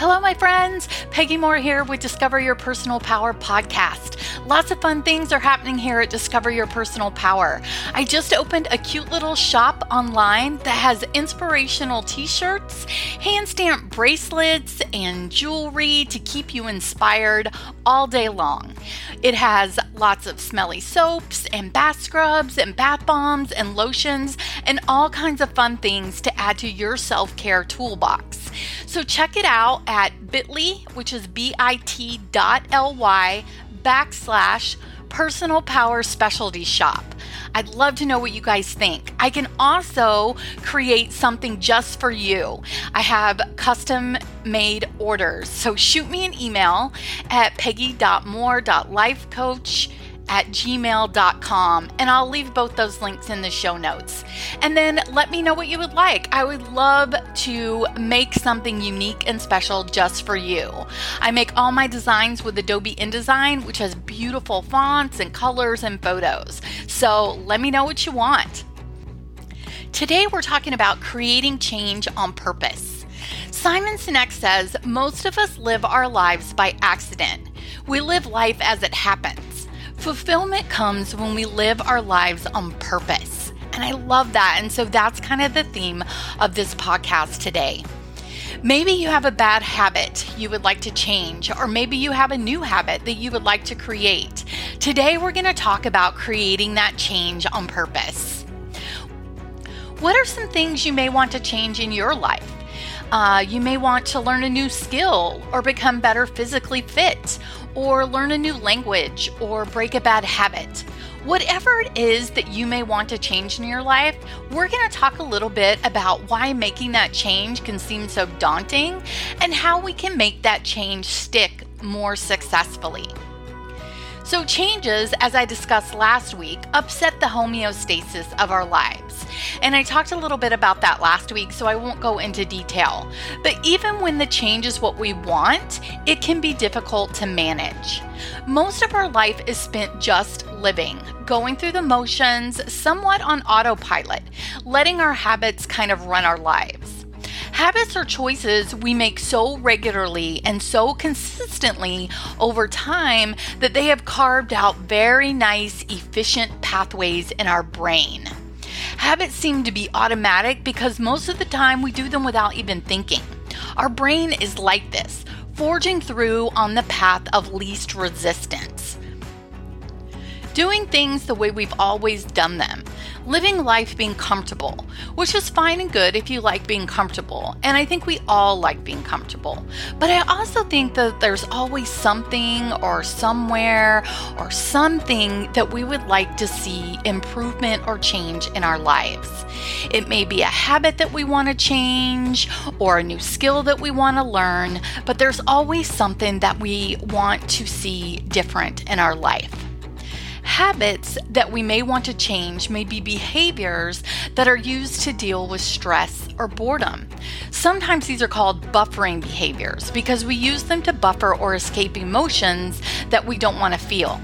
Hello, my friends. Peggy Moore here with Discover Your Personal Power podcast. Lots of fun things are happening here at Discover Your Personal Power. I just opened a cute little shop online that has inspirational t shirts, hand stamped bracelets, and jewelry to keep you inspired all day long. It has lots of smelly soaps and bath scrubs and bath bombs and lotions and all kinds of fun things to add to your self care toolbox. So check it out at bit.ly, which is bit.ly backslash personal power specialty shop. I'd love to know what you guys think. I can also create something just for you. I have custom made orders. So shoot me an email at peggy.moore.lifecoach at gmail.com. And I'll leave both those links in the show notes. And then let me know what you would like. I would love to make something unique and special just for you. I make all my designs with Adobe InDesign, which has beautiful fonts and colors and photos. So let me know what you want. Today, we're talking about creating change on purpose. Simon Sinek says most of us live our lives by accident. We live life as it happens. Fulfillment comes when we live our lives on purpose. And I love that. And so that's kind of the theme of this podcast today. Maybe you have a bad habit you would like to change, or maybe you have a new habit that you would like to create. Today, we're going to talk about creating that change on purpose. What are some things you may want to change in your life? Uh, you may want to learn a new skill or become better physically fit or learn a new language or break a bad habit. Whatever it is that you may want to change in your life, we're going to talk a little bit about why making that change can seem so daunting and how we can make that change stick more successfully. So, changes, as I discussed last week, upset the homeostasis of our lives. And I talked a little bit about that last week, so I won't go into detail. But even when the change is what we want, it can be difficult to manage. Most of our life is spent just living, going through the motions, somewhat on autopilot, letting our habits kind of run our lives. Habits are choices we make so regularly and so consistently over time that they have carved out very nice, efficient pathways in our brain. Habits seem to be automatic because most of the time we do them without even thinking. Our brain is like this, forging through on the path of least resistance. Doing things the way we've always done them, living life being comfortable, which is fine and good if you like being comfortable. And I think we all like being comfortable. But I also think that there's always something or somewhere or something that we would like to see improvement or change in our lives. It may be a habit that we want to change or a new skill that we want to learn, but there's always something that we want to see different in our life. Habits that we may want to change may be behaviors that are used to deal with stress or boredom. Sometimes these are called buffering behaviors because we use them to buffer or escape emotions that we don't want to feel.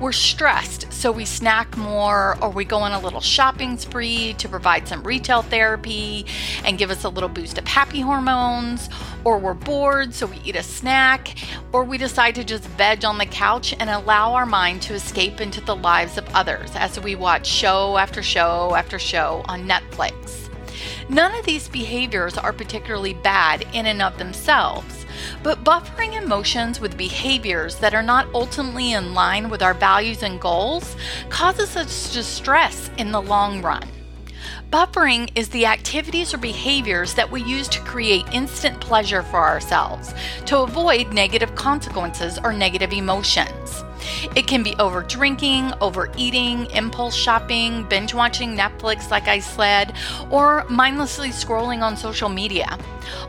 We're stressed, so we snack more or we go on a little shopping spree to provide some retail therapy and give us a little boost of happy hormones, or we're bored, so we eat a snack, or we decide to just veg on the couch and allow our mind to escape into the lives of others as we watch show after show after show on Netflix. None of these behaviors are particularly bad in and of themselves. But buffering emotions with behaviors that are not ultimately in line with our values and goals causes us distress in the long run. Buffering is the activities or behaviors that we use to create instant pleasure for ourselves to avoid negative consequences or negative emotions. It can be over drinking, overeating, impulse shopping, binge watching Netflix, like I said, or mindlessly scrolling on social media.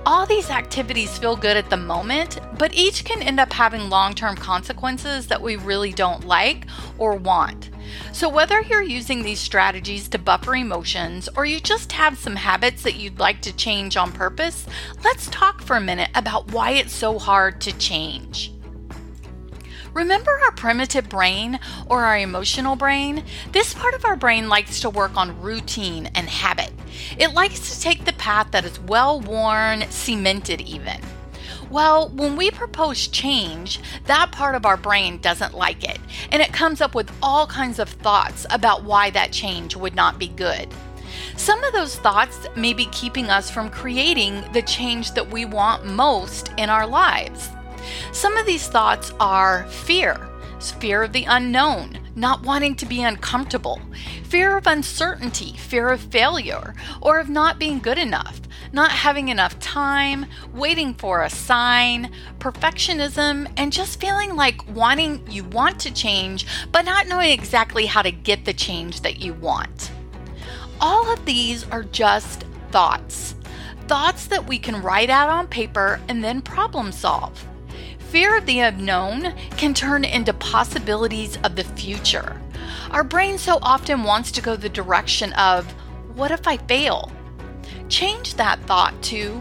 All these activities feel good at the moment, but each can end up having long term consequences that we really don't like or want. So, whether you're using these strategies to buffer emotions or you just have some habits that you'd like to change on purpose, let's talk for a minute about why it's so hard to change. Remember our primitive brain or our emotional brain? This part of our brain likes to work on routine and habit. It likes to take the path that is well worn, cemented even. Well, when we propose change, that part of our brain doesn't like it, and it comes up with all kinds of thoughts about why that change would not be good. Some of those thoughts may be keeping us from creating the change that we want most in our lives. Some of these thoughts are fear, fear of the unknown, not wanting to be uncomfortable, fear of uncertainty, fear of failure, or of not being good enough, not having enough time, waiting for a sign, perfectionism, and just feeling like wanting you want to change, but not knowing exactly how to get the change that you want. All of these are just thoughts. Thoughts that we can write out on paper and then problem solve. Fear of the unknown can turn into possibilities of the future. Our brain so often wants to go the direction of, what if I fail? Change that thought to,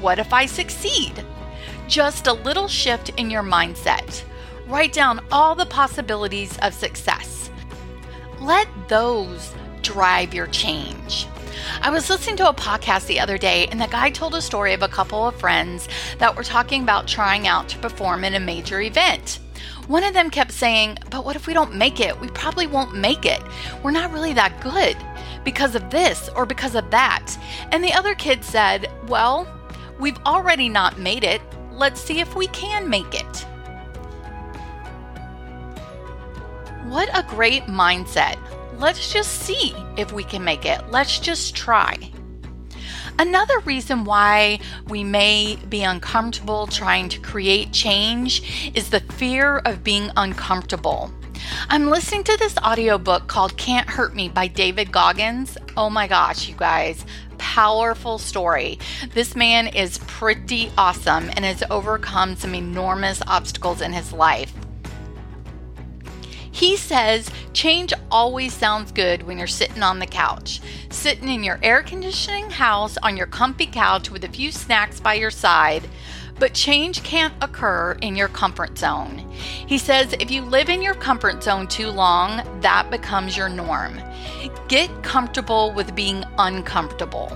what if I succeed? Just a little shift in your mindset. Write down all the possibilities of success. Let those drive your change. I was listening to a podcast the other day, and the guy told a story of a couple of friends that were talking about trying out to perform in a major event. One of them kept saying, But what if we don't make it? We probably won't make it. We're not really that good because of this or because of that. And the other kid said, Well, we've already not made it. Let's see if we can make it. What a great mindset let's just see if we can make it. Let's just try. Another reason why we may be uncomfortable trying to create change is the fear of being uncomfortable. I'm listening to this audiobook called Can't Hurt Me by David Goggins. Oh my gosh, you guys, powerful story. This man is pretty awesome and has overcome some enormous obstacles in his life. He says change always sounds good when you're sitting on the couch, sitting in your air conditioning house on your comfy couch with a few snacks by your side. But change can't occur in your comfort zone. He says if you live in your comfort zone too long, that becomes your norm. Get comfortable with being uncomfortable.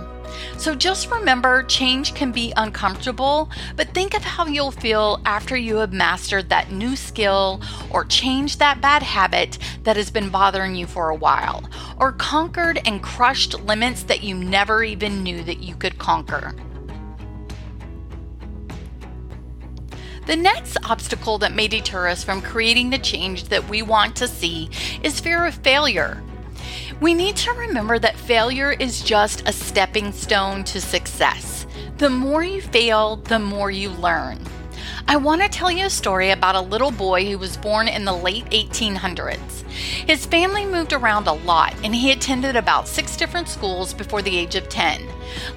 So just remember change can be uncomfortable, but think of how you'll feel after you have mastered that new skill or changed that bad habit that has been bothering you for a while, or conquered and crushed limits that you never even knew that you could conquer. The next obstacle that may deter us from creating the change that we want to see is fear of failure. We need to remember that failure is just a stepping stone to success. The more you fail, the more you learn. I want to tell you a story about a little boy who was born in the late 1800s. His family moved around a lot and he attended about six different schools before the age of 10.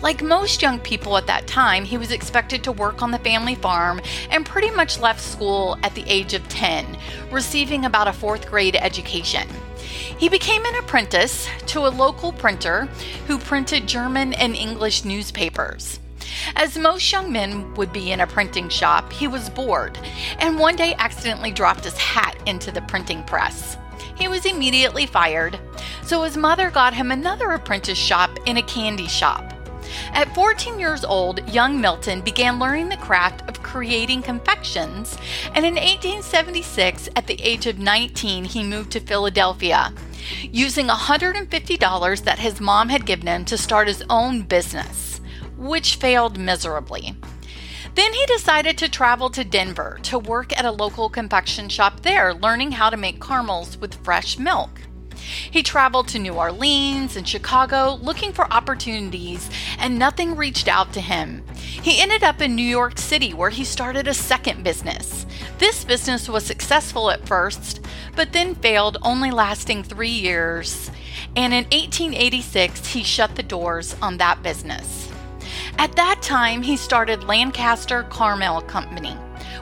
Like most young people at that time, he was expected to work on the family farm and pretty much left school at the age of 10, receiving about a fourth grade education. He became an apprentice to a local printer who printed German and English newspapers. As most young men would be in a printing shop, he was bored and one day accidentally dropped his hat into the printing press. He was immediately fired, so his mother got him another apprentice shop in a candy shop. At 14 years old, young Milton began learning the craft of creating confections, and in 1876, at the age of 19, he moved to Philadelphia, using $150 that his mom had given him to start his own business, which failed miserably. Then he decided to travel to Denver to work at a local confection shop there, learning how to make caramels with fresh milk. He traveled to New Orleans and Chicago looking for opportunities, and nothing reached out to him. He ended up in New York City where he started a second business. This business was successful at first, but then failed, only lasting three years. And in 1886, he shut the doors on that business. At that time, he started Lancaster Caramel Company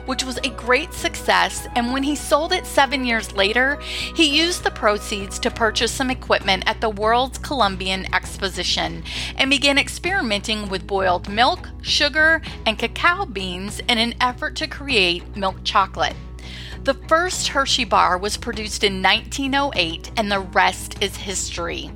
which was a great success. And when he sold it seven years later, he used the proceeds to purchase some equipment at the World's Columbian Exposition and began experimenting with boiled milk, sugar, and cacao beans in an effort to create milk chocolate. The first Hershey bar was produced in 1908, and the rest is history.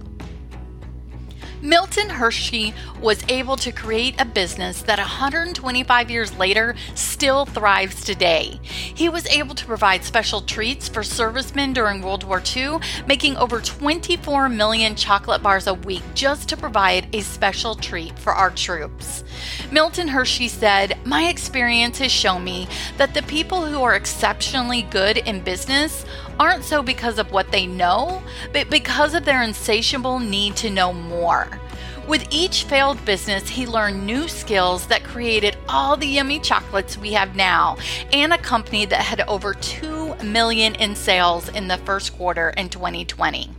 Milton Hershey was able to create a business that 125 years later still thrives today. He was able to provide special treats for servicemen during World War II, making over 24 million chocolate bars a week just to provide a special treat for our troops. Milton Hershey said, My experience has shown me that the people who are exceptionally good in business aren't so because of what they know, but because of their insatiable need to know more. With each failed business, he learned new skills that created all the yummy chocolates we have now and a company that had over 2 million in sales in the first quarter in 2020.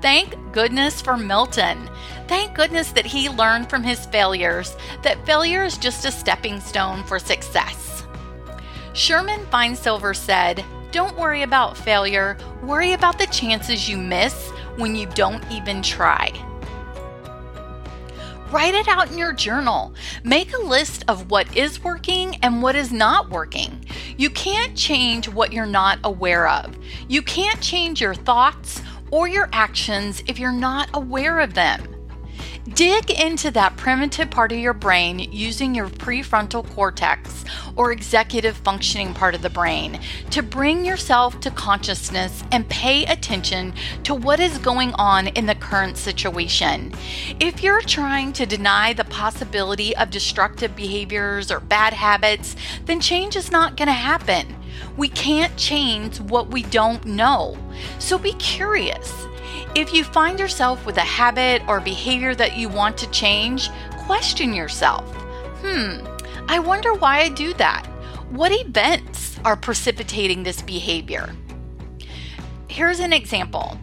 Thank goodness for Milton. Thank goodness that he learned from his failures that failure is just a stepping stone for success. Sherman Finesilver said, don't worry about failure, worry about the chances you miss when you don't even try. Write it out in your journal. Make a list of what is working and what is not working. You can't change what you're not aware of. You can't change your thoughts or your actions if you're not aware of them. Dig into that primitive part of your brain using your prefrontal cortex or executive functioning part of the brain to bring yourself to consciousness and pay attention to what is going on in the current situation. If you're trying to deny the possibility of destructive behaviors or bad habits, then change is not going to happen. We can't change what we don't know. So be curious. If you find yourself with a habit or behavior that you want to change, question yourself. Hmm, I wonder why I do that. What events are precipitating this behavior? Here's an example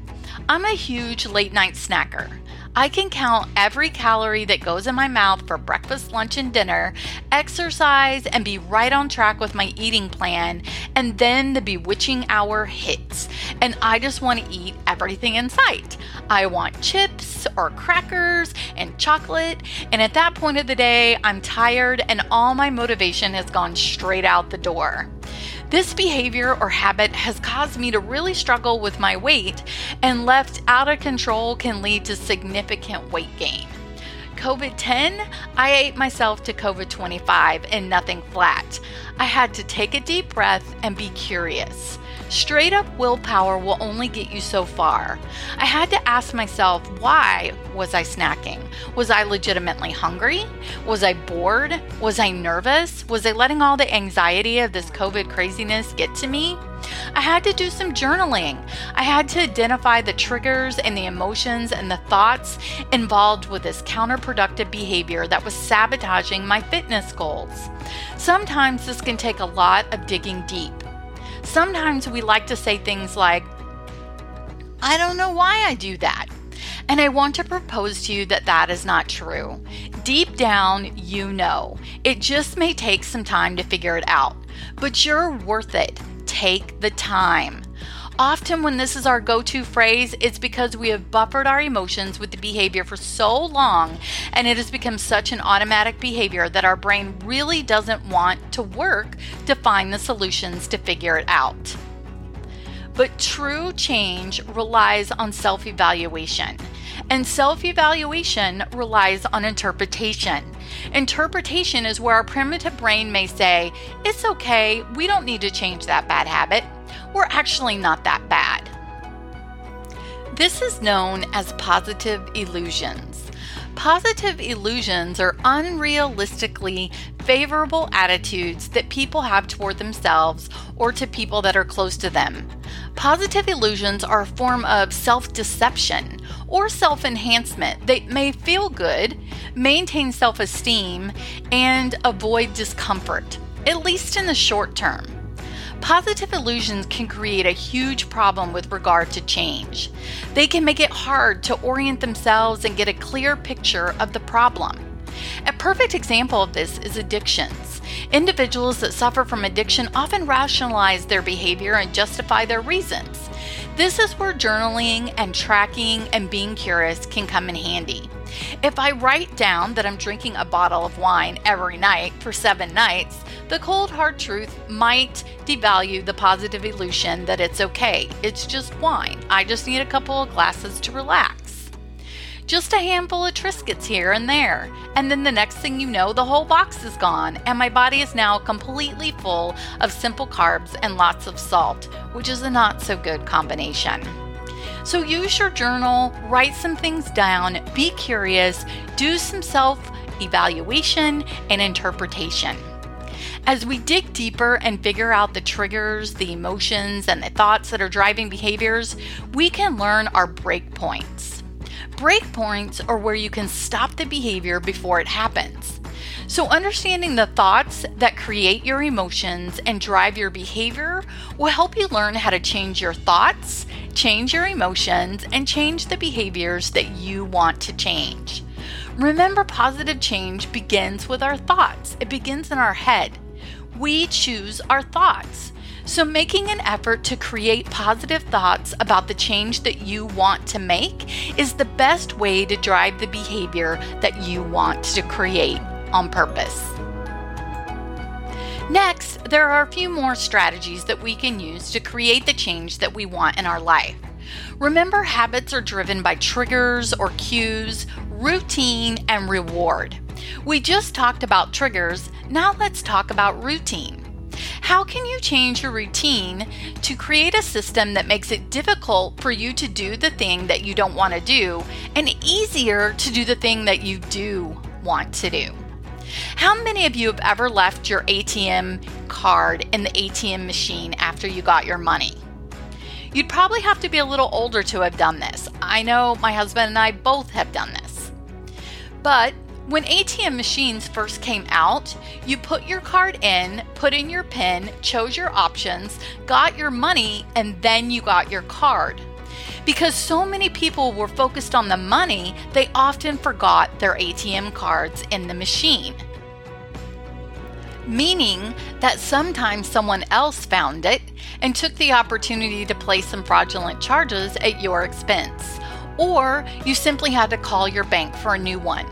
I'm a huge late night snacker. I can count every calorie that goes in my mouth for breakfast, lunch, and dinner, exercise, and be right on track with my eating plan. And then the bewitching hour hits, and I just want to eat everything in sight. I want chips or crackers and chocolate. And at that point of the day, I'm tired, and all my motivation has gone straight out the door. This behavior or habit has caused me to really struggle with my weight, and left out of control can lead to significant weight gain. COVID 10, I ate myself to COVID 25 and nothing flat. I had to take a deep breath and be curious. Straight up willpower will only get you so far. I had to ask myself, why was I snacking? Was I legitimately hungry? Was I bored? Was I nervous? Was I letting all the anxiety of this COVID craziness get to me? I had to do some journaling. I had to identify the triggers and the emotions and the thoughts involved with this counterproductive behavior that was sabotaging my fitness goals. Sometimes this can take a lot of digging deep. Sometimes we like to say things like, I don't know why I do that. And I want to propose to you that that is not true. Deep down, you know. It just may take some time to figure it out, but you're worth it. Take the time. Often, when this is our go to phrase, it's because we have buffered our emotions with the behavior for so long and it has become such an automatic behavior that our brain really doesn't want to work to find the solutions to figure it out. But true change relies on self evaluation. And self evaluation relies on interpretation. Interpretation is where our primitive brain may say, It's okay, we don't need to change that bad habit we're actually not that bad. This is known as positive illusions. Positive illusions are unrealistically favorable attitudes that people have toward themselves or to people that are close to them. Positive illusions are a form of self deception or self enhancement. They may feel good, maintain self esteem, and avoid discomfort, at least in the short term. Positive illusions can create a huge problem with regard to change. They can make it hard to orient themselves and get a clear picture of the problem. A perfect example of this is addictions. Individuals that suffer from addiction often rationalize their behavior and justify their reasons. This is where journaling and tracking and being curious can come in handy. If I write down that I'm drinking a bottle of wine every night for seven nights, the cold hard truth might devalue the positive illusion that it's okay. It's just wine. I just need a couple of glasses to relax. Just a handful of Triscuits here and there. And then the next thing you know, the whole box is gone, and my body is now completely full of simple carbs and lots of salt, which is a not so good combination. So use your journal, write some things down, be curious, do some self evaluation and interpretation. As we dig deeper and figure out the triggers, the emotions, and the thoughts that are driving behaviors, we can learn our breakpoints. Breakpoints are where you can stop the behavior before it happens. So, understanding the thoughts that create your emotions and drive your behavior will help you learn how to change your thoughts, change your emotions, and change the behaviors that you want to change. Remember, positive change begins with our thoughts, it begins in our head. We choose our thoughts. So, making an effort to create positive thoughts about the change that you want to make is the best way to drive the behavior that you want to create on purpose. Next, there are a few more strategies that we can use to create the change that we want in our life. Remember, habits are driven by triggers or cues, routine, and reward. We just talked about triggers, now let's talk about routine. How can you change your routine to create a system that makes it difficult for you to do the thing that you don't want to do and easier to do the thing that you do want to do? How many of you have ever left your ATM card in the ATM machine after you got your money? You'd probably have to be a little older to have done this. I know my husband and I both have done this. But when ATM machines first came out, you put your card in, put in your PIN, chose your options, got your money, and then you got your card. Because so many people were focused on the money, they often forgot their ATM cards in the machine. Meaning that sometimes someone else found it and took the opportunity to place some fraudulent charges at your expense. Or you simply had to call your bank for a new one.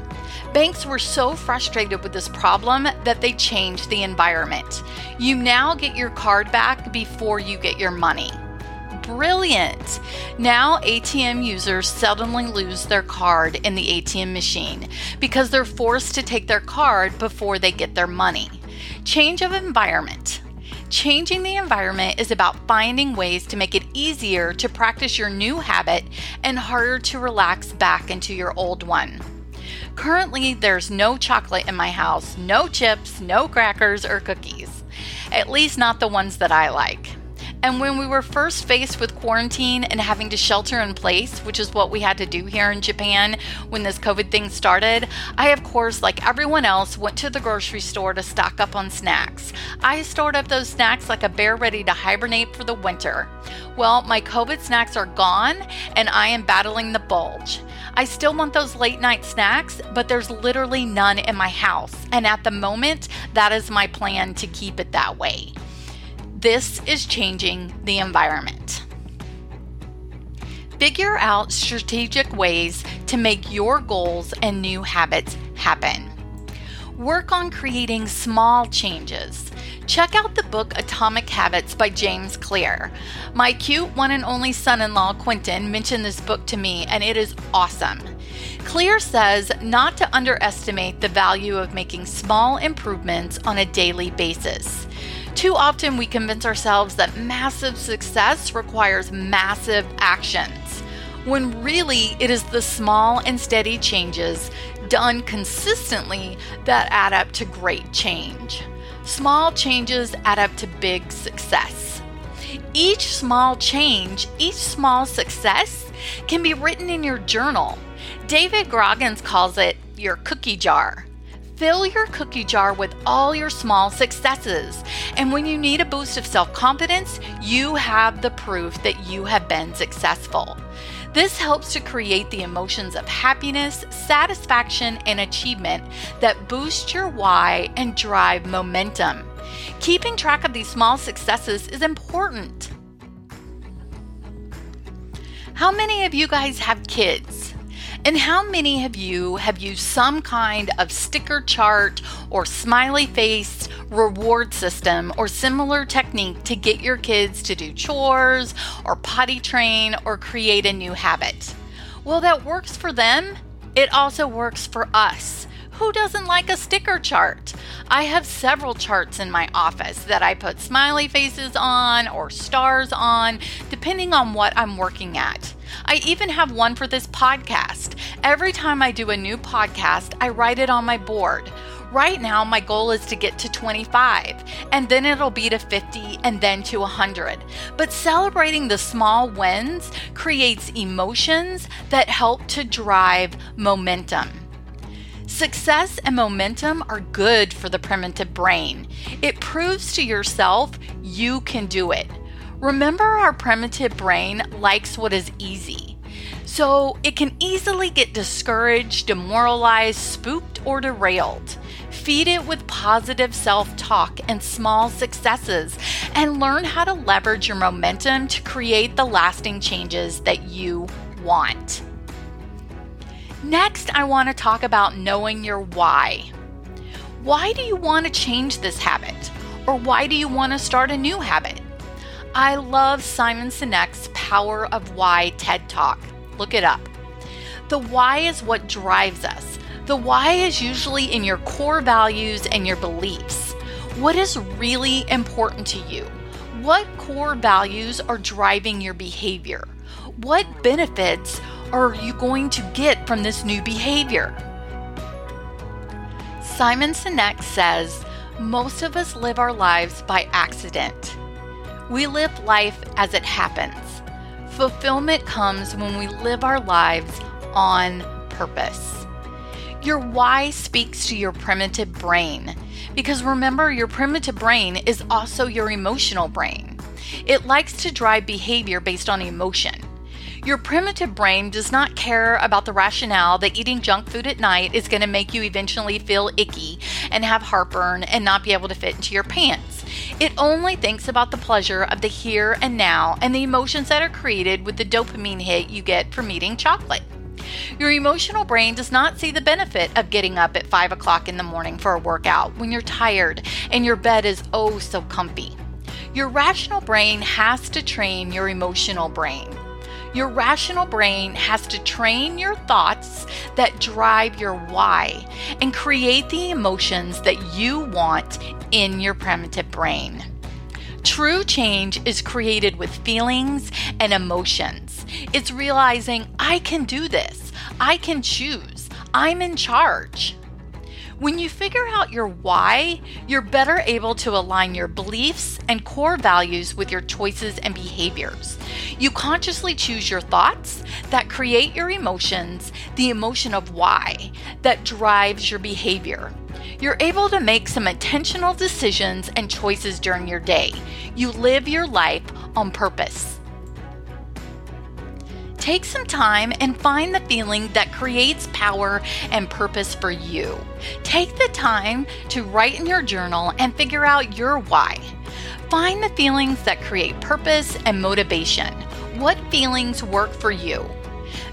Banks were so frustrated with this problem that they changed the environment. You now get your card back before you get your money brilliant. Now, ATM users seldomly lose their card in the ATM machine because they're forced to take their card before they get their money. Change of environment. Changing the environment is about finding ways to make it easier to practice your new habit and harder to relax back into your old one. Currently, there's no chocolate in my house, no chips, no crackers, or cookies. At least, not the ones that I like. And when we were first faced with quarantine and having to shelter in place, which is what we had to do here in Japan when this COVID thing started, I, of course, like everyone else, went to the grocery store to stock up on snacks. I stored up those snacks like a bear ready to hibernate for the winter. Well, my COVID snacks are gone and I am battling the bulge. I still want those late night snacks, but there's literally none in my house. And at the moment, that is my plan to keep it that way. This is changing the environment. Figure out strategic ways to make your goals and new habits happen. Work on creating small changes. Check out the book Atomic Habits by James Clear. My cute one and only son in law, Quentin, mentioned this book to me, and it is awesome. Clear says not to underestimate the value of making small improvements on a daily basis. Too often, we convince ourselves that massive success requires massive actions, when really it is the small and steady changes done consistently that add up to great change. Small changes add up to big success. Each small change, each small success can be written in your journal. David Goggins calls it your cookie jar. Fill your cookie jar with all your small successes. And when you need a boost of self confidence, you have the proof that you have been successful. This helps to create the emotions of happiness, satisfaction, and achievement that boost your why and drive momentum. Keeping track of these small successes is important. How many of you guys have kids? And how many of you have used some kind of sticker chart or smiley face reward system or similar technique to get your kids to do chores or potty train or create a new habit? Well, that works for them It also works for us. Who doesn't like a sticker chart? I have several charts in my office that I put smiley faces on or stars on, depending on what I'm working at. I even have one for this podcast. Every time I do a new podcast, I write it on my board. Right now, my goal is to get to 25, and then it'll be to 50 and then to 100. But celebrating the small wins creates emotions that help to drive momentum. Success and momentum are good for the primitive brain. It proves to yourself you can do it. Remember, our primitive brain likes what is easy. So it can easily get discouraged, demoralized, spooked, or derailed. Feed it with positive self talk and small successes, and learn how to leverage your momentum to create the lasting changes that you want. Next, I want to talk about knowing your why. Why do you want to change this habit? Or why do you want to start a new habit? I love Simon Sinek's Power of Why TED Talk. Look it up. The why is what drives us. The why is usually in your core values and your beliefs. What is really important to you? What core values are driving your behavior? What benefits are you going to get from this new behavior? Simon Sinek says most of us live our lives by accident. We live life as it happens. Fulfillment comes when we live our lives on purpose. Your why speaks to your primitive brain because remember, your primitive brain is also your emotional brain. It likes to drive behavior based on emotion. Your primitive brain does not care about the rationale that eating junk food at night is going to make you eventually feel icky and have heartburn and not be able to fit into your pants. It only thinks about the pleasure of the here and now and the emotions that are created with the dopamine hit you get from eating chocolate. Your emotional brain does not see the benefit of getting up at 5 o'clock in the morning for a workout when you're tired and your bed is oh so comfy. Your rational brain has to train your emotional brain. Your rational brain has to train your thoughts that drive your why and create the emotions that you want in your primitive brain. True change is created with feelings and emotions. It's realizing I can do this, I can choose, I'm in charge. When you figure out your why, you're better able to align your beliefs and core values with your choices and behaviors. You consciously choose your thoughts that create your emotions, the emotion of why that drives your behavior. You're able to make some intentional decisions and choices during your day. You live your life on purpose. Take some time and find the feeling that creates power and purpose for you. Take the time to write in your journal and figure out your why. Find the feelings that create purpose and motivation. What feelings work for you?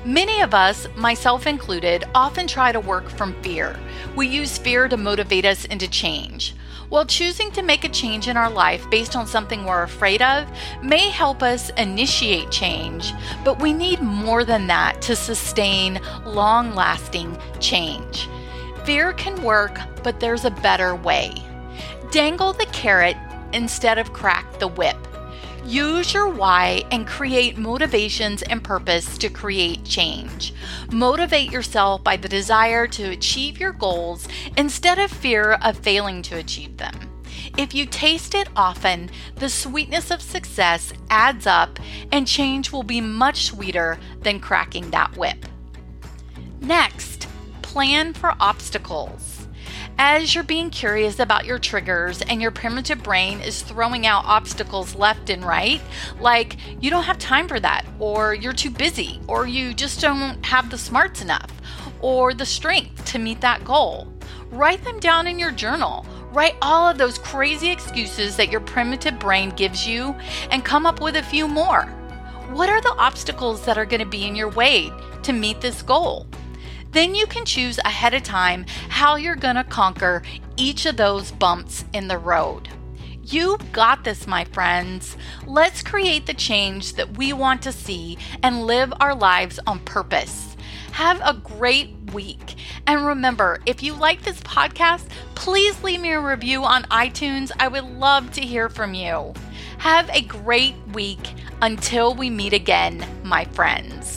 Many of us, myself included, often try to work from fear. We use fear to motivate us into change. While choosing to make a change in our life based on something we're afraid of may help us initiate change, but we need more than that to sustain long lasting change. Fear can work, but there's a better way. Dangle the carrot instead of crack the whip. Use your why and create motivations and purpose to create change. Motivate yourself by the desire to achieve your goals instead of fear of failing to achieve them. If you taste it often, the sweetness of success adds up and change will be much sweeter than cracking that whip. Next, plan for obstacles. As you're being curious about your triggers and your primitive brain is throwing out obstacles left and right, like you don't have time for that, or you're too busy, or you just don't have the smarts enough, or the strength to meet that goal, write them down in your journal. Write all of those crazy excuses that your primitive brain gives you and come up with a few more. What are the obstacles that are going to be in your way to meet this goal? Then you can choose ahead of time how you're going to conquer each of those bumps in the road. You've got this, my friends. Let's create the change that we want to see and live our lives on purpose. Have a great week. And remember, if you like this podcast, please leave me a review on iTunes. I would love to hear from you. Have a great week until we meet again, my friends.